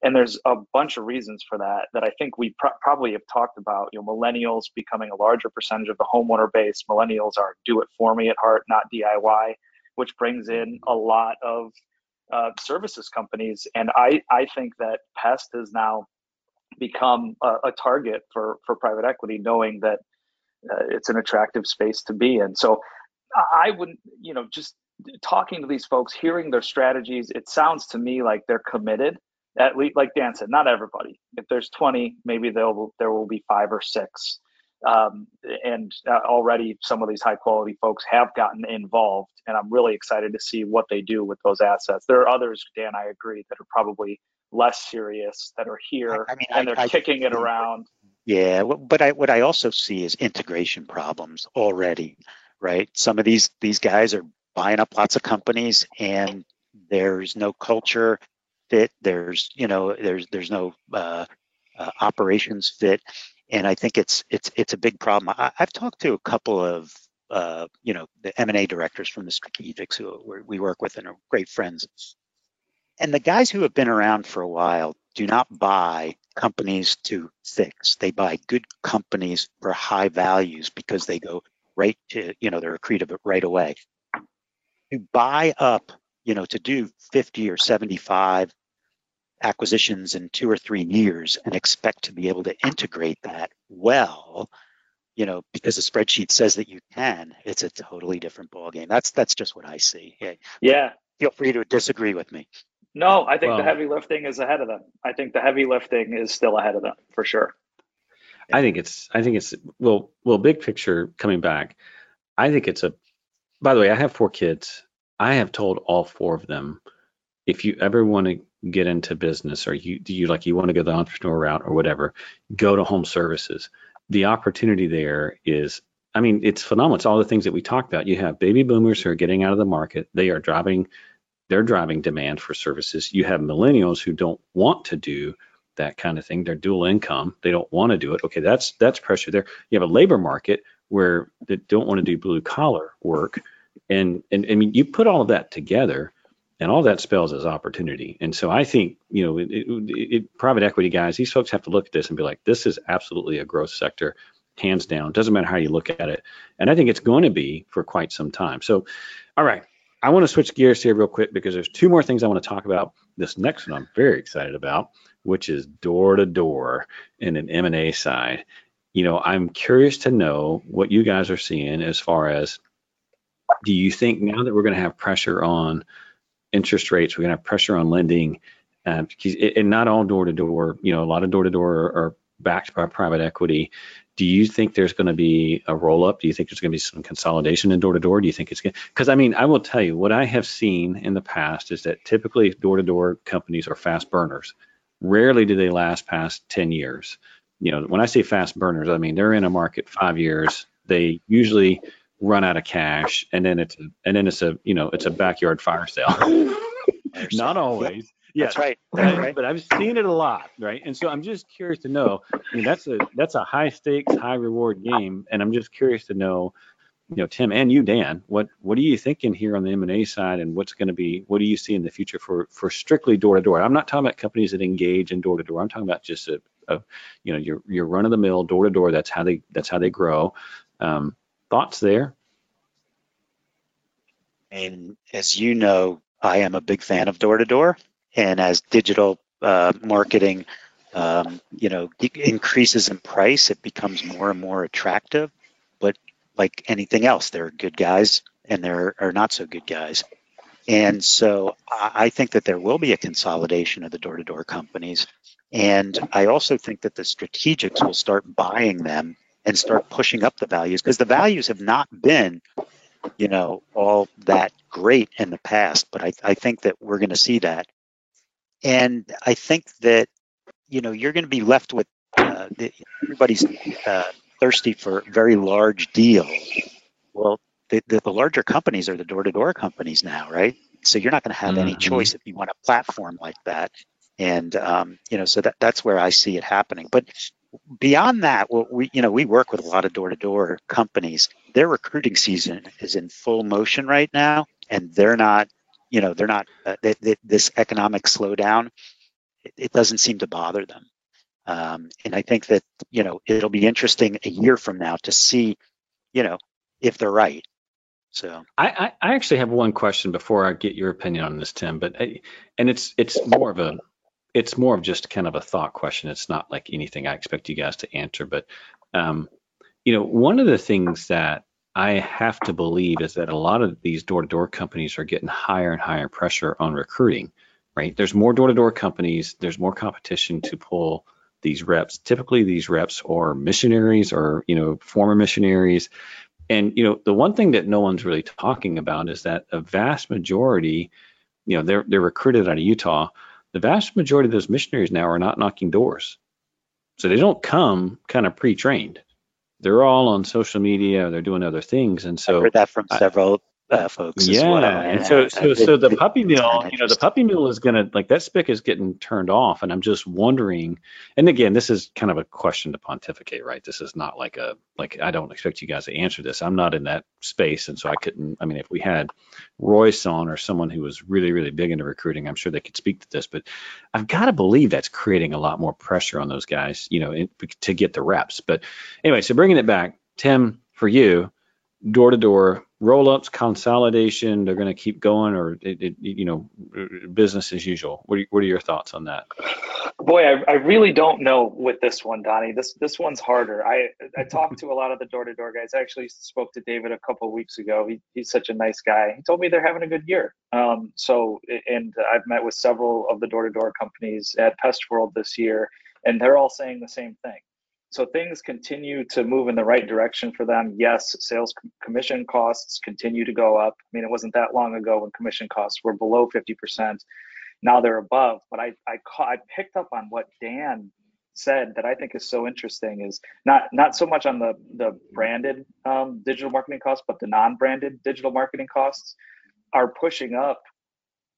and there's a bunch of reasons for that that i think we pr- probably have talked about. You know millennials becoming a larger percentage of the homeowner base. Millennials are do it for me at heart not diy which brings in a lot of uh, services companies. And i i think that pest has now become a, a target for for private equity knowing that uh, it's an attractive space to be in. So I wouldn't, you know, just talking to these folks, hearing their strategies, it sounds to me like they're committed. At least, like Dan said, not everybody. If there's 20, maybe there will there will be five or six. Um, and uh, already some of these high quality folks have gotten involved, and I'm really excited to see what they do with those assets. There are others, Dan, I agree, that are probably less serious that are here I, I mean, and they're I, kicking it around. Yeah, but I, what I also see is integration problems already right? Some of these these guys are buying up lots of companies and there's no culture fit. There's you know there's there's no uh, uh, operations fit, and I think it's it's it's a big problem. I, have talked to a couple of uh, you know the M and A directors from the strategics who we work with and are great friends. And the guys who have been around for a while do not buy companies to fix. They buy good companies for high values because they go right to, you know, they're accretive right away. To buy up, you know, to do 50 or 75 acquisitions in two or three years and expect to be able to integrate that well, you know, because the spreadsheet says that you can, it's a totally different ballgame. That's that's just what I see. Yeah. yeah. Feel free to disagree with me. No, I think Well- the heavy lifting is ahead of them. I think the heavy lifting is still ahead of them for sure. I think it's I think it's well well big picture coming back. I think it's a by the way, I have four kids. I have told all four of them if you ever want to get into business or you do you like you want to go the entrepreneur route or whatever, go to home services. The opportunity there is I mean, it's phenomenal. It's all the things that we talked about. You have baby boomers who are getting out of the market. They are driving they're driving demand for services. You have millennials who don't want to do that kind of thing. They're dual income. They don't want to do it. Okay, that's that's pressure there. You have a labor market where they don't want to do blue collar work, and and I mean you put all of that together, and all that spells is opportunity. And so I think you know it, it, it, private equity guys, these folks have to look at this and be like, this is absolutely a growth sector, hands down. Doesn't matter how you look at it, and I think it's going to be for quite some time. So, all right. I want to switch gears here real quick because there's two more things I want to talk about. This next one I'm very excited about which is door to door in an M&A side. You know, I'm curious to know what you guys are seeing as far as do you think now that we're going to have pressure on interest rates, we're going to have pressure on lending, uh, and not all door to door, you know, a lot of door to door are backed by private equity. Do you think there's going to be a roll up? Do you think there's going to be some consolidation in door to door? Do you think it's going? Because I mean, I will tell you what I have seen in the past is that typically door to door companies are fast burners rarely do they last past 10 years. You know, when I say fast burners, I mean they're in a market five years. They usually run out of cash, and then it's a, and then it's a you know it's a backyard fire sale. Not always. Yeah, That's right. but, That's right. but I've seen it a lot, right? And so I'm just curious to know. I mean, that's a that's a high stakes, high reward game, and I'm just curious to know, you know, Tim and you, Dan, what what are you thinking here on the M and A side, and what's going to be what do you see in the future for for strictly door to door? I'm not talking about companies that engage in door to door. I'm talking about just a, a you know, your your run of the mill door to door. That's how they that's how they grow. Um, thoughts there? And as you know, I am a big fan of door to door. And as digital uh, marketing, um, you know, increases in price, it becomes more and more attractive. But like anything else, there are good guys and there are not so good guys. And so I think that there will be a consolidation of the door to door companies. And I also think that the strategics will start buying them and start pushing up the values because the values have not been you know, all that great in the past, but I, I think that we're going to see that. And I think that, you know, you're going to be left with uh, the, everybody's uh, thirsty for very large deals. Well, the, the, the larger companies are the door to door companies now, right? So you're not going to have any Mhm. choice if you want a platform like that. And, um, you know, so that, that's where I see it happening. But beyond that, we, you know, we work with a lot of door to door companies their recruiting season is in full motion right now, and they're not, you know, they're not. Uh, they, they, this economic slowdown, it, it doesn't seem to bother them. Um, and I think that you know it'll be interesting a year from now to see, you know, if they're right. So I, I, I actually have one question before I get your opinion on this, Tim. But I, and it's it's more of a it's more of just kind of a thought question. It's not like anything I expect you guys to answer. But um, you know, one of the things that I have to believe is that a lot of these door-to-door companies are getting higher and higher pressure on recruiting. Right? There's more door-to-door companies. There's more competition to pull these reps. Typically, these reps are missionaries or you know former missionaries. And you know, the one thing that no one's really talking about is that a vast majority, you know, they're they're recruited out of Utah. The vast majority of those missionaries now are not knocking doors. So they don't come kind of pre-trained. They're all on social media, they're doing other things. And so I heard that from I- several uh, folks yeah, well. and so so so the puppy mill, you know, the puppy mill is gonna like that spick is getting turned off, and I'm just wondering. And again, this is kind of a question to pontificate, right? This is not like a like I don't expect you guys to answer this. I'm not in that space, and so I couldn't. I mean, if we had Royce on or someone who was really really big into recruiting, I'm sure they could speak to this. But I've got to believe that's creating a lot more pressure on those guys, you know, in, to get the reps. But anyway, so bringing it back, Tim, for you, door to door roll-ups, consolidation, they're going to keep going, or it, it, you know, business as usual? What are, what are your thoughts on that? Boy, I, I really don't know with this one, Donnie. This this one's harder. I I talked to a lot of the door-to-door guys. I actually spoke to David a couple of weeks ago. He, he's such a nice guy. He told me they're having a good year. Um, so, and I've met with several of the door-to-door companies at Pest World this year, and they're all saying the same thing. So things continue to move in the right direction for them. Yes, sales commission costs continue to go up. I mean, it wasn't that long ago when commission costs were below 50%. Now they're above. But I I, I picked up on what Dan said that I think is so interesting is not not so much on the the branded um, digital marketing costs, but the non-branded digital marketing costs are pushing up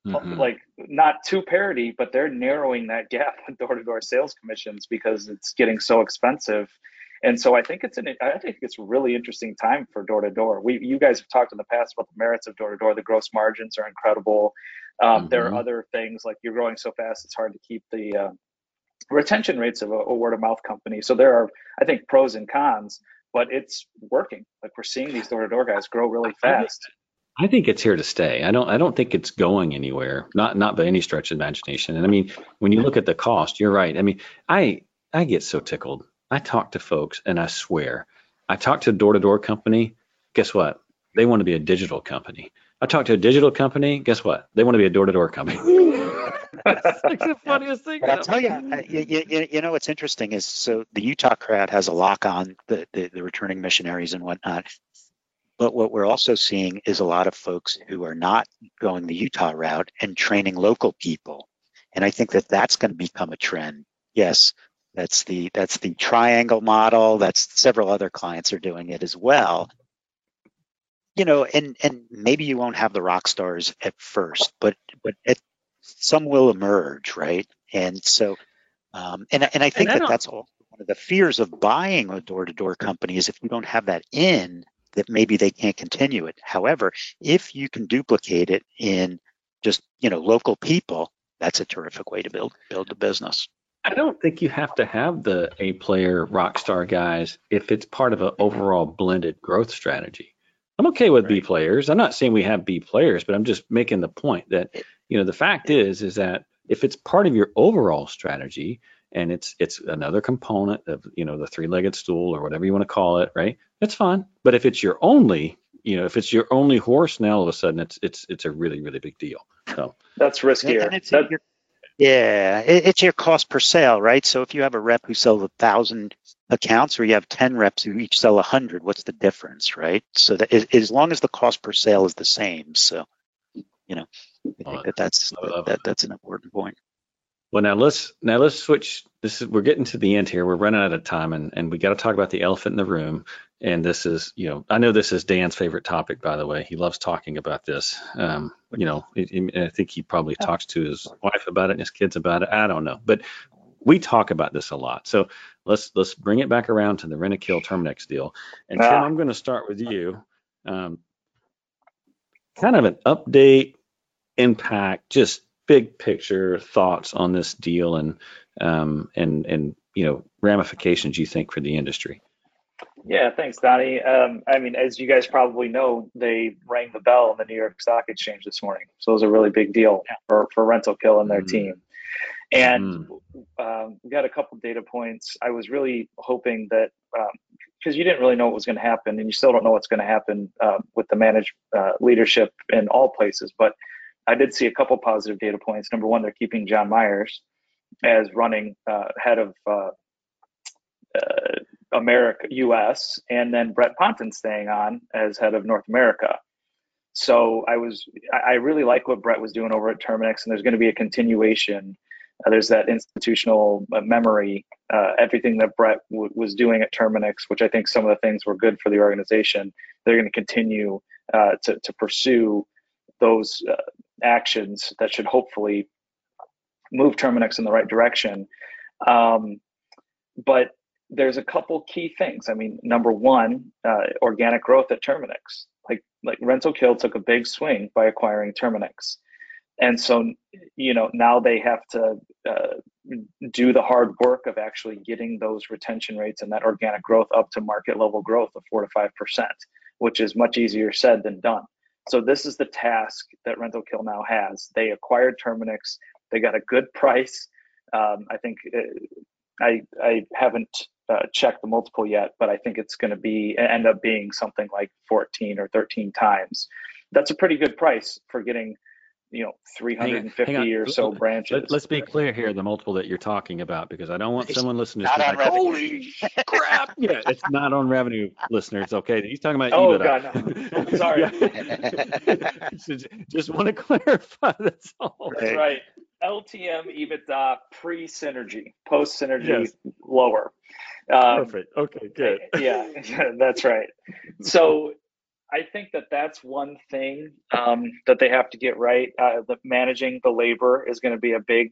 mm-hmm. like not to parity, but they're narrowing that gap with door-to-door sales commissions because it's getting so expensive. And so I think it's an I think it's a really interesting time for door to door. We you guys have talked in the past about the merits of door to door. The gross margins are incredible. Um, mm-hmm. There are mm-hmm. other things like you're growing so fast it's hard to keep the uh, retention rates of a, a word of mouth company. So there are I think pros and cons, but it's working. Like we're seeing these door to door guys grow really fast. I think it's here to stay. I don't I don't think it's going anywhere. Not not by any stretch of imagination. And I mean, when you look at the cost, you're right. I mean, I I get so tickled. I talk to folks and I swear, I talk to a door-to-door company, guess what? They want to be a digital company. I talk to a digital company, guess what? They want to be a door-to-door company. That's like the funniest thing. But I'll tell you, you, you, you know what's interesting is so the Utah crowd has a lock on the, the, the returning missionaries and whatnot. But what we're also seeing is a lot of folks who are not going the Utah route and training local people. And I think that that's going to become a trend. Yes, that's the that's the triangle model. That's several other clients are doing it as well. You know, and and maybe you won't have the rock stars at first, but but it, some will emerge, right? And so, um, and and I think and I that that's all one of the fears of buying a door to door company is if you don't have that in that maybe they can't continue it. However, if you can duplicate it in just you know local people, that's a terrific way to build build the business. I don't think you have to have the A player rock star guys if it's part of an overall blended growth strategy. I'm okay with right. B players. I'm not saying we have B players, but I'm just making the point that you know the fact is is that if it's part of your overall strategy, and it's it's another component of you know the three-legged stool or whatever you want to call it, right? That's fine. But if it's your only, you know, if it's your only horse, now all of a sudden it's it's it's a really really big deal. So that's riskier. That, your, yeah, it's your cost per sale, right? So if you have a rep who sells a thousand accounts, or you have ten reps who each sell a hundred, what's the difference, right? So that as long as the cost per sale is the same, so you know, I think that that's that, that's an important point. Well, now let's now let's switch. This is we're getting to the end here. We're running out of time, and and we got to talk about the elephant in the room. And this is, you know, I know this is Dan's favorite topic, by the way. He loves talking about this. Um, you know, I think he probably talks to his wife about it and his kids about it. I don't know, but we talk about this a lot. So let's let's bring it back around to the Rentokil Terminix deal. And Tim, I'm going to start with you. Um, kind of an update, impact, just big picture thoughts on this deal and um, and and you know ramifications you think for the industry. Yeah, thanks, Donnie. Um, I mean, as you guys probably know, they rang the bell on the New York Stock Exchange this morning, so it was a really big deal for for Kill and their mm. team. And mm. um, we got a couple data points. I was really hoping that because um, you didn't really know what was going to happen, and you still don't know what's going to happen uh, with the managed uh, leadership in all places, but I did see a couple positive data points. Number one, they're keeping John Myers as running uh, head of uh, uh, America, U.S., and then Brett Ponton staying on as head of North America. So I was, I really like what Brett was doing over at Terminix, and there's going to be a continuation. Uh, there's that institutional uh, memory, uh, everything that Brett w- was doing at Terminix, which I think some of the things were good for the organization. They're going to continue to to pursue those uh, actions that should hopefully move Terminix in the right direction. Um, but there's a couple key things. I mean, number one, uh, organic growth at Terminix. Like like Rentokil took a big swing by acquiring Terminix, and so you know now they have to uh, do the hard work of actually getting those retention rates and that organic growth up to market level growth of four to five percent. which is much easier said than done. So this is the task that Rentokil now has. They acquired Terminix. They got a good price. Um, I think uh, I I haven't uh, checked the multiple yet, but I think it's going to be end up being something like 14 or 13 times. That's a pretty good price for getting you know 350 on. or so branches. Let, us be clear here, the multiple that you're talking about, because I don't want It's someone listening to on like, revenue. holy crap. Yeah, it's not on revenue, listeners. Okay, he's talking about Oh, EBITDA. God, no. Sorry. Yeah. Just want to clarify. That's all. That's right. LTM EBITDA pre synergy, post synergy Yes. lower. Um, Perfect. Okay, good. yeah, yeah, that's right. So I think that that's one thing um, that they have to get right. Uh, the managing the labor is going to be a big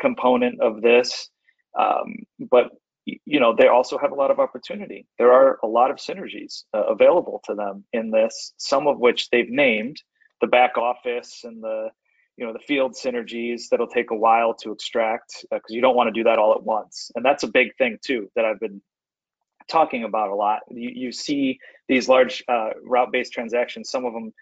component of this, um, but you know they also have a lot of opportunity. There are a lot of synergies uh, available to them in this. Some of which they've named the back office and the you know the field synergies that'll take a while to extract because you don't want to do that all at once and that's a big thing too that i've been talking about a lot you, you see these large uh, route-based transactions some of them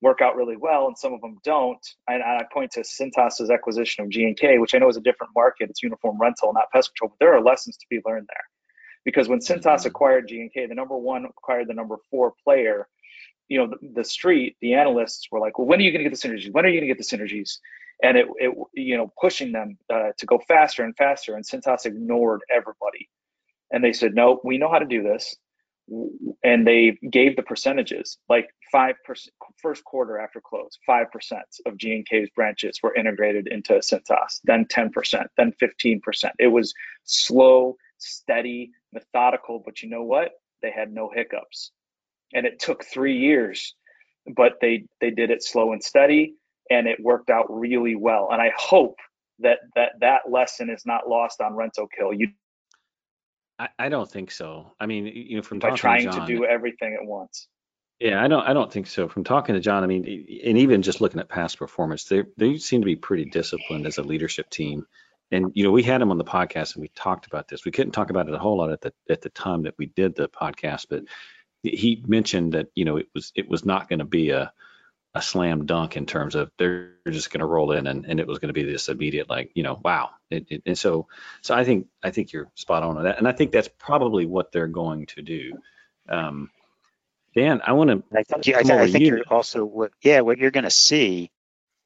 work out really well and some of them don't and i point to cintas's acquisition of g&k which i know is a different market it's uniform rental not pest control but there are lessons to be learned there because when cintas acquired g&k the number one acquired the number four player you know, the, the street, the analysts were like, well, when are you going to get the synergies? When are you going to get the synergies? And it, it you know, pushing them uh, to go faster and faster. And Cintas ignored everybody. And they said, no, we know how to do this. And they gave the percentages, like 5% first quarter after close, 5% of G&K's branches were integrated into Cintas, then 10%, then 15%. It was slow, steady, methodical, but you know what? They had no hiccups and it took three years but they they did it slow and steady and it worked out really well and i hope that that that lesson is not lost on Rentokil you I, I don't think so. I mean, you know, from by talking trying to, John, to do everything at once Yeah, I don't. I don't think so. From talking to John, I mean, and even just looking at past performance, they they seem to be pretty disciplined as a leadership team. And you know, we had him on the podcast and we talked about this. We couldn't talk about it a whole lot at the at the time that we did the podcast, but he mentioned that you know it was it was not going to be a a slam dunk in terms of they're just going to roll in and, and it was going to be this immediate like you know wow it, it, and so so I think I think you're spot on on that and I think that's probably what they're going to do. Um, Dan, I want to I think, you, I, th- I think you. are also what yeah what you're going to see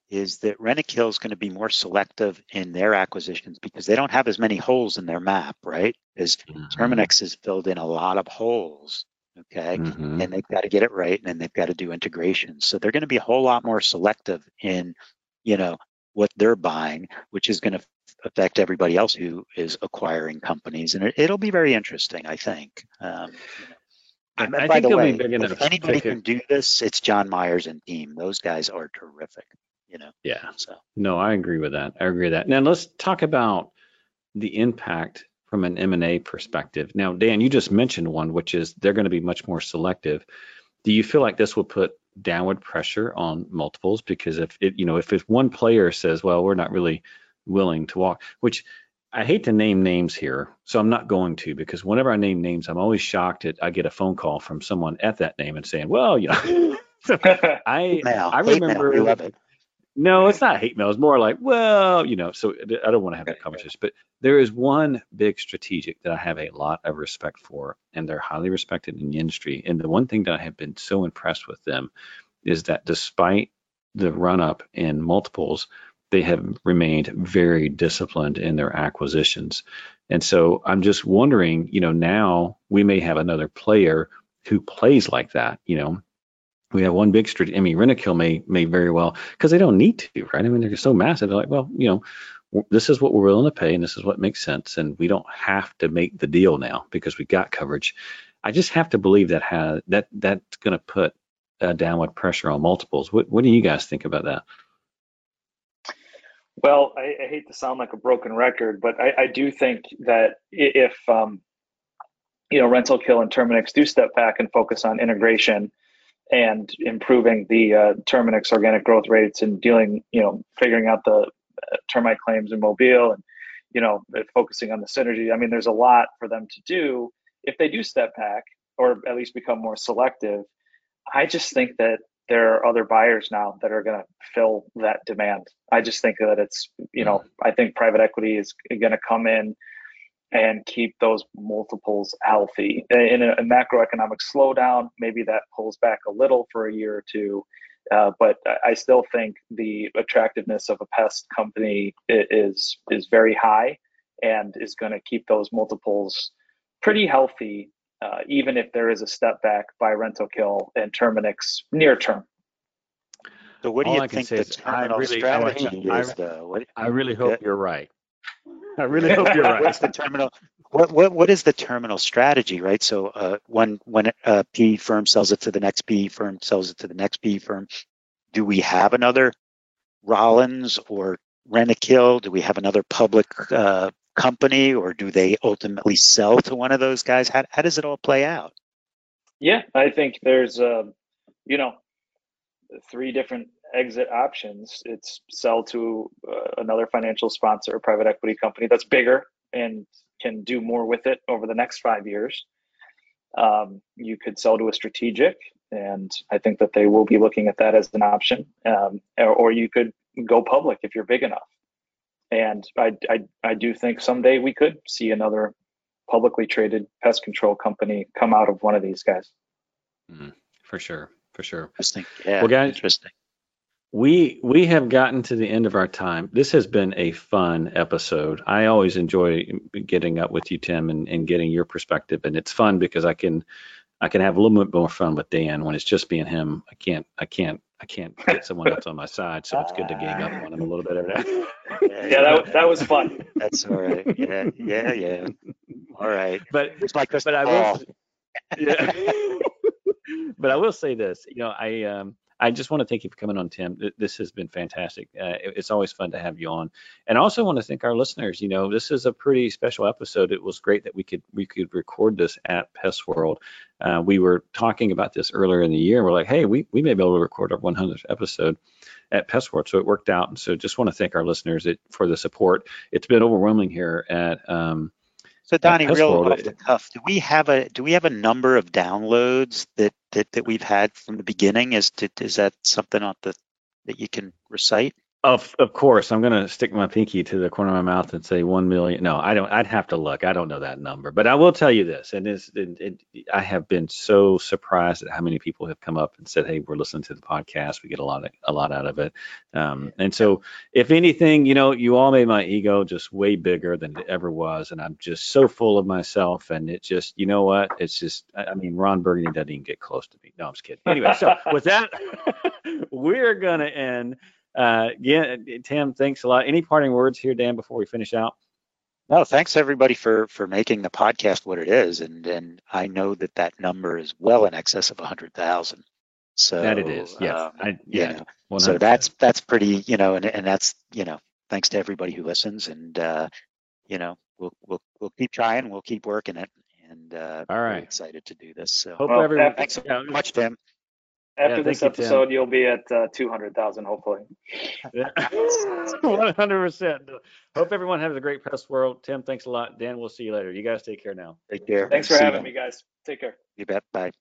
is that Rentokil is going to be more selective in their acquisitions because they don't have as many holes in their map, right? As Terminix has filled in a lot of holes, okay, Mhm. and they've got to get it right, and then they've got to do integration. So they're going to be a whole lot more selective in, you know, what they're buying, which is going to affect everybody else who is acquiring companies, and it, it'll be very interesting, I think. Um. I- I by think the be way, big enough if anybody can do this, it's John Myers and team. Those guys are terrific, you know. yeah. So No, I agree with that. I agree with that. Now let's talk about the impact from an M&A perspective. Now, Dan, you just mentioned one, which is they're going to be much more selective. Do you feel like this will put downward pressure on multiples? Because if it, you know, if if one player says, well, we're not really willing to walk, which I hate to name names here, so I'm not going to because whenever I name names, I'm always shocked that I get a phone call from someone at that name and saying, well, you know, I I remember we love it. No, it's not hate mail. It's more like, well, you know, so I don't want to have that conversation. But there is one big strategic that I have a lot of respect for, and they're highly respected in the industry. And the one thing that I have been so impressed with them is that despite the run up in multiples, they have remained very disciplined in their acquisitions. And so I'm just wondering, you know, now we may have another player who plays like that, you know, we have one big street. I mean, Rentokil may may very well because they don't need to, right? I mean, they're so massive. They're like, well, you know, this is what we're willing to pay, and this is what makes sense, and we don't have to make the deal now because we got coverage. I just have to believe that has that that's going to put uh, downward pressure on multiples. What what do you guys think about that? Well, I, I hate to sound like a broken record, but I, I do think that if um, you know Rentokil and Terminix do step back and focus on integration and improving the uh, Terminix organic growth rates and dealing, you know, figuring out the uh, termite claims in Mobile and you know focusing on the synergy. I mean, there's a lot for them to do if they do step back or at least become more selective. I just think that there are other buyers now that are going to fill that demand. I just think that it's, you know, I think private equity is going to come in and keep those multiples healthy. In a, a, macroeconomic slowdown, maybe that pulls back a little for a year or two. Uh, but I still think the attractiveness of a pest company is is very high and is going to keep those multiples pretty healthy uh, even if there is a step back by Rentokil and Terminix near term. So what do All you I think the is terminal I really- strategy I- is, though? What, I really Yeah. hope you're right. I really hope you're right. What's the terminal? What what what is the terminal strategy, right? So uh, when when a PE firm sells it to the next PE firm, sells it to the next PE firm, do we have another Rollins or Rentokil? Do we have another public uh, company, or do they ultimately sell to one of those guys? How how does it all play out? Yeah, I think there's, uh, you know, three different exit options. It's sell to uh, another financial sponsor, a private equity company that's bigger and can do more with it over the next five years. Um, you could sell to a strategic, and I think that they will be looking at that as an option. Um, or, or you could go public if you're big enough. And I, I, I do think someday we could see another publicly traded pest control company come out of one of these guys. For sure, for sure. Interesting. Yeah. Well, guys- interesting. We we have gotten to the end of our time. This has been a fun episode. I always enjoy getting up with you, Tim, and, and getting your perspective. And it's fun because I can I can have a little bit more fun with Dan when it's just being him. I can't I can't I can't get someone else on my side, so it's good to gang up on him a little bit every now. Yeah, that, that was fun. That's all right. Yeah, yeah, yeah. All right. But it's my crystal but I will. Yeah. but I will say this. You know, I um I just want to thank you for coming on, Tim. This has been fantastic. Uh, it's always fun to have you on, and I also want to thank our listeners. You know, this is a pretty special episode. It was great that we could we could record this at Pest World. Uh, we were talking about this earlier in the year. We're like, hey, we we may be able to record our 100th episode at Pest World, so it worked out. And so, just want to thank our listeners for the support. It's been overwhelming here at um, So Donnie, real off the cuff, do we have a do we have a number of downloads that that, that we've had from the beginning? Is to, is that something on the that you can recite? Of of course, I'm gonna stick my pinky to the corner of my mouth and say one million. No, I don't. I'd have to look. I don't know that number, but I will tell you this, and it's, it, it, I have been so surprised at how many people have come up and said, "Hey, we're listening to the podcast. We get a lot of a lot out of it." Um, and so, if anything, you know, you all made my ego just way bigger than it ever was, and I'm just so full of myself. And it just, you know what? It's just, I I mean, Ron Burgundy doesn't even get close to me. No, I'm just kidding. Anyway, so with that, we're gonna end. Uh, again, Tim, thanks a lot. Any parting words here, Dan, before we finish out? No, thanks everybody for for making the podcast what it is, and and I know that that number is well in excess of a hundred thousand. So that it is. Yes. um, I, you yeah. know, so that's that's pretty, you know, and and that's you know, thanks to everybody who listens, and uh, you know, we'll we'll we'll keep trying, we'll keep working it, and uh, All really right. excited to do this. So Hope Well, everyone. thanks so yeah, much, Tim. After Yeah, this thank you, Tim. episode, you'll be at uh, 200,000, hopefully. One hundred percent. Hope everyone has a great pest world. Tim, thanks a lot. Dan, we'll see you later. You guys take care now. Take care. Thanks for See having you. me, guys. Take care. You bet. Bye.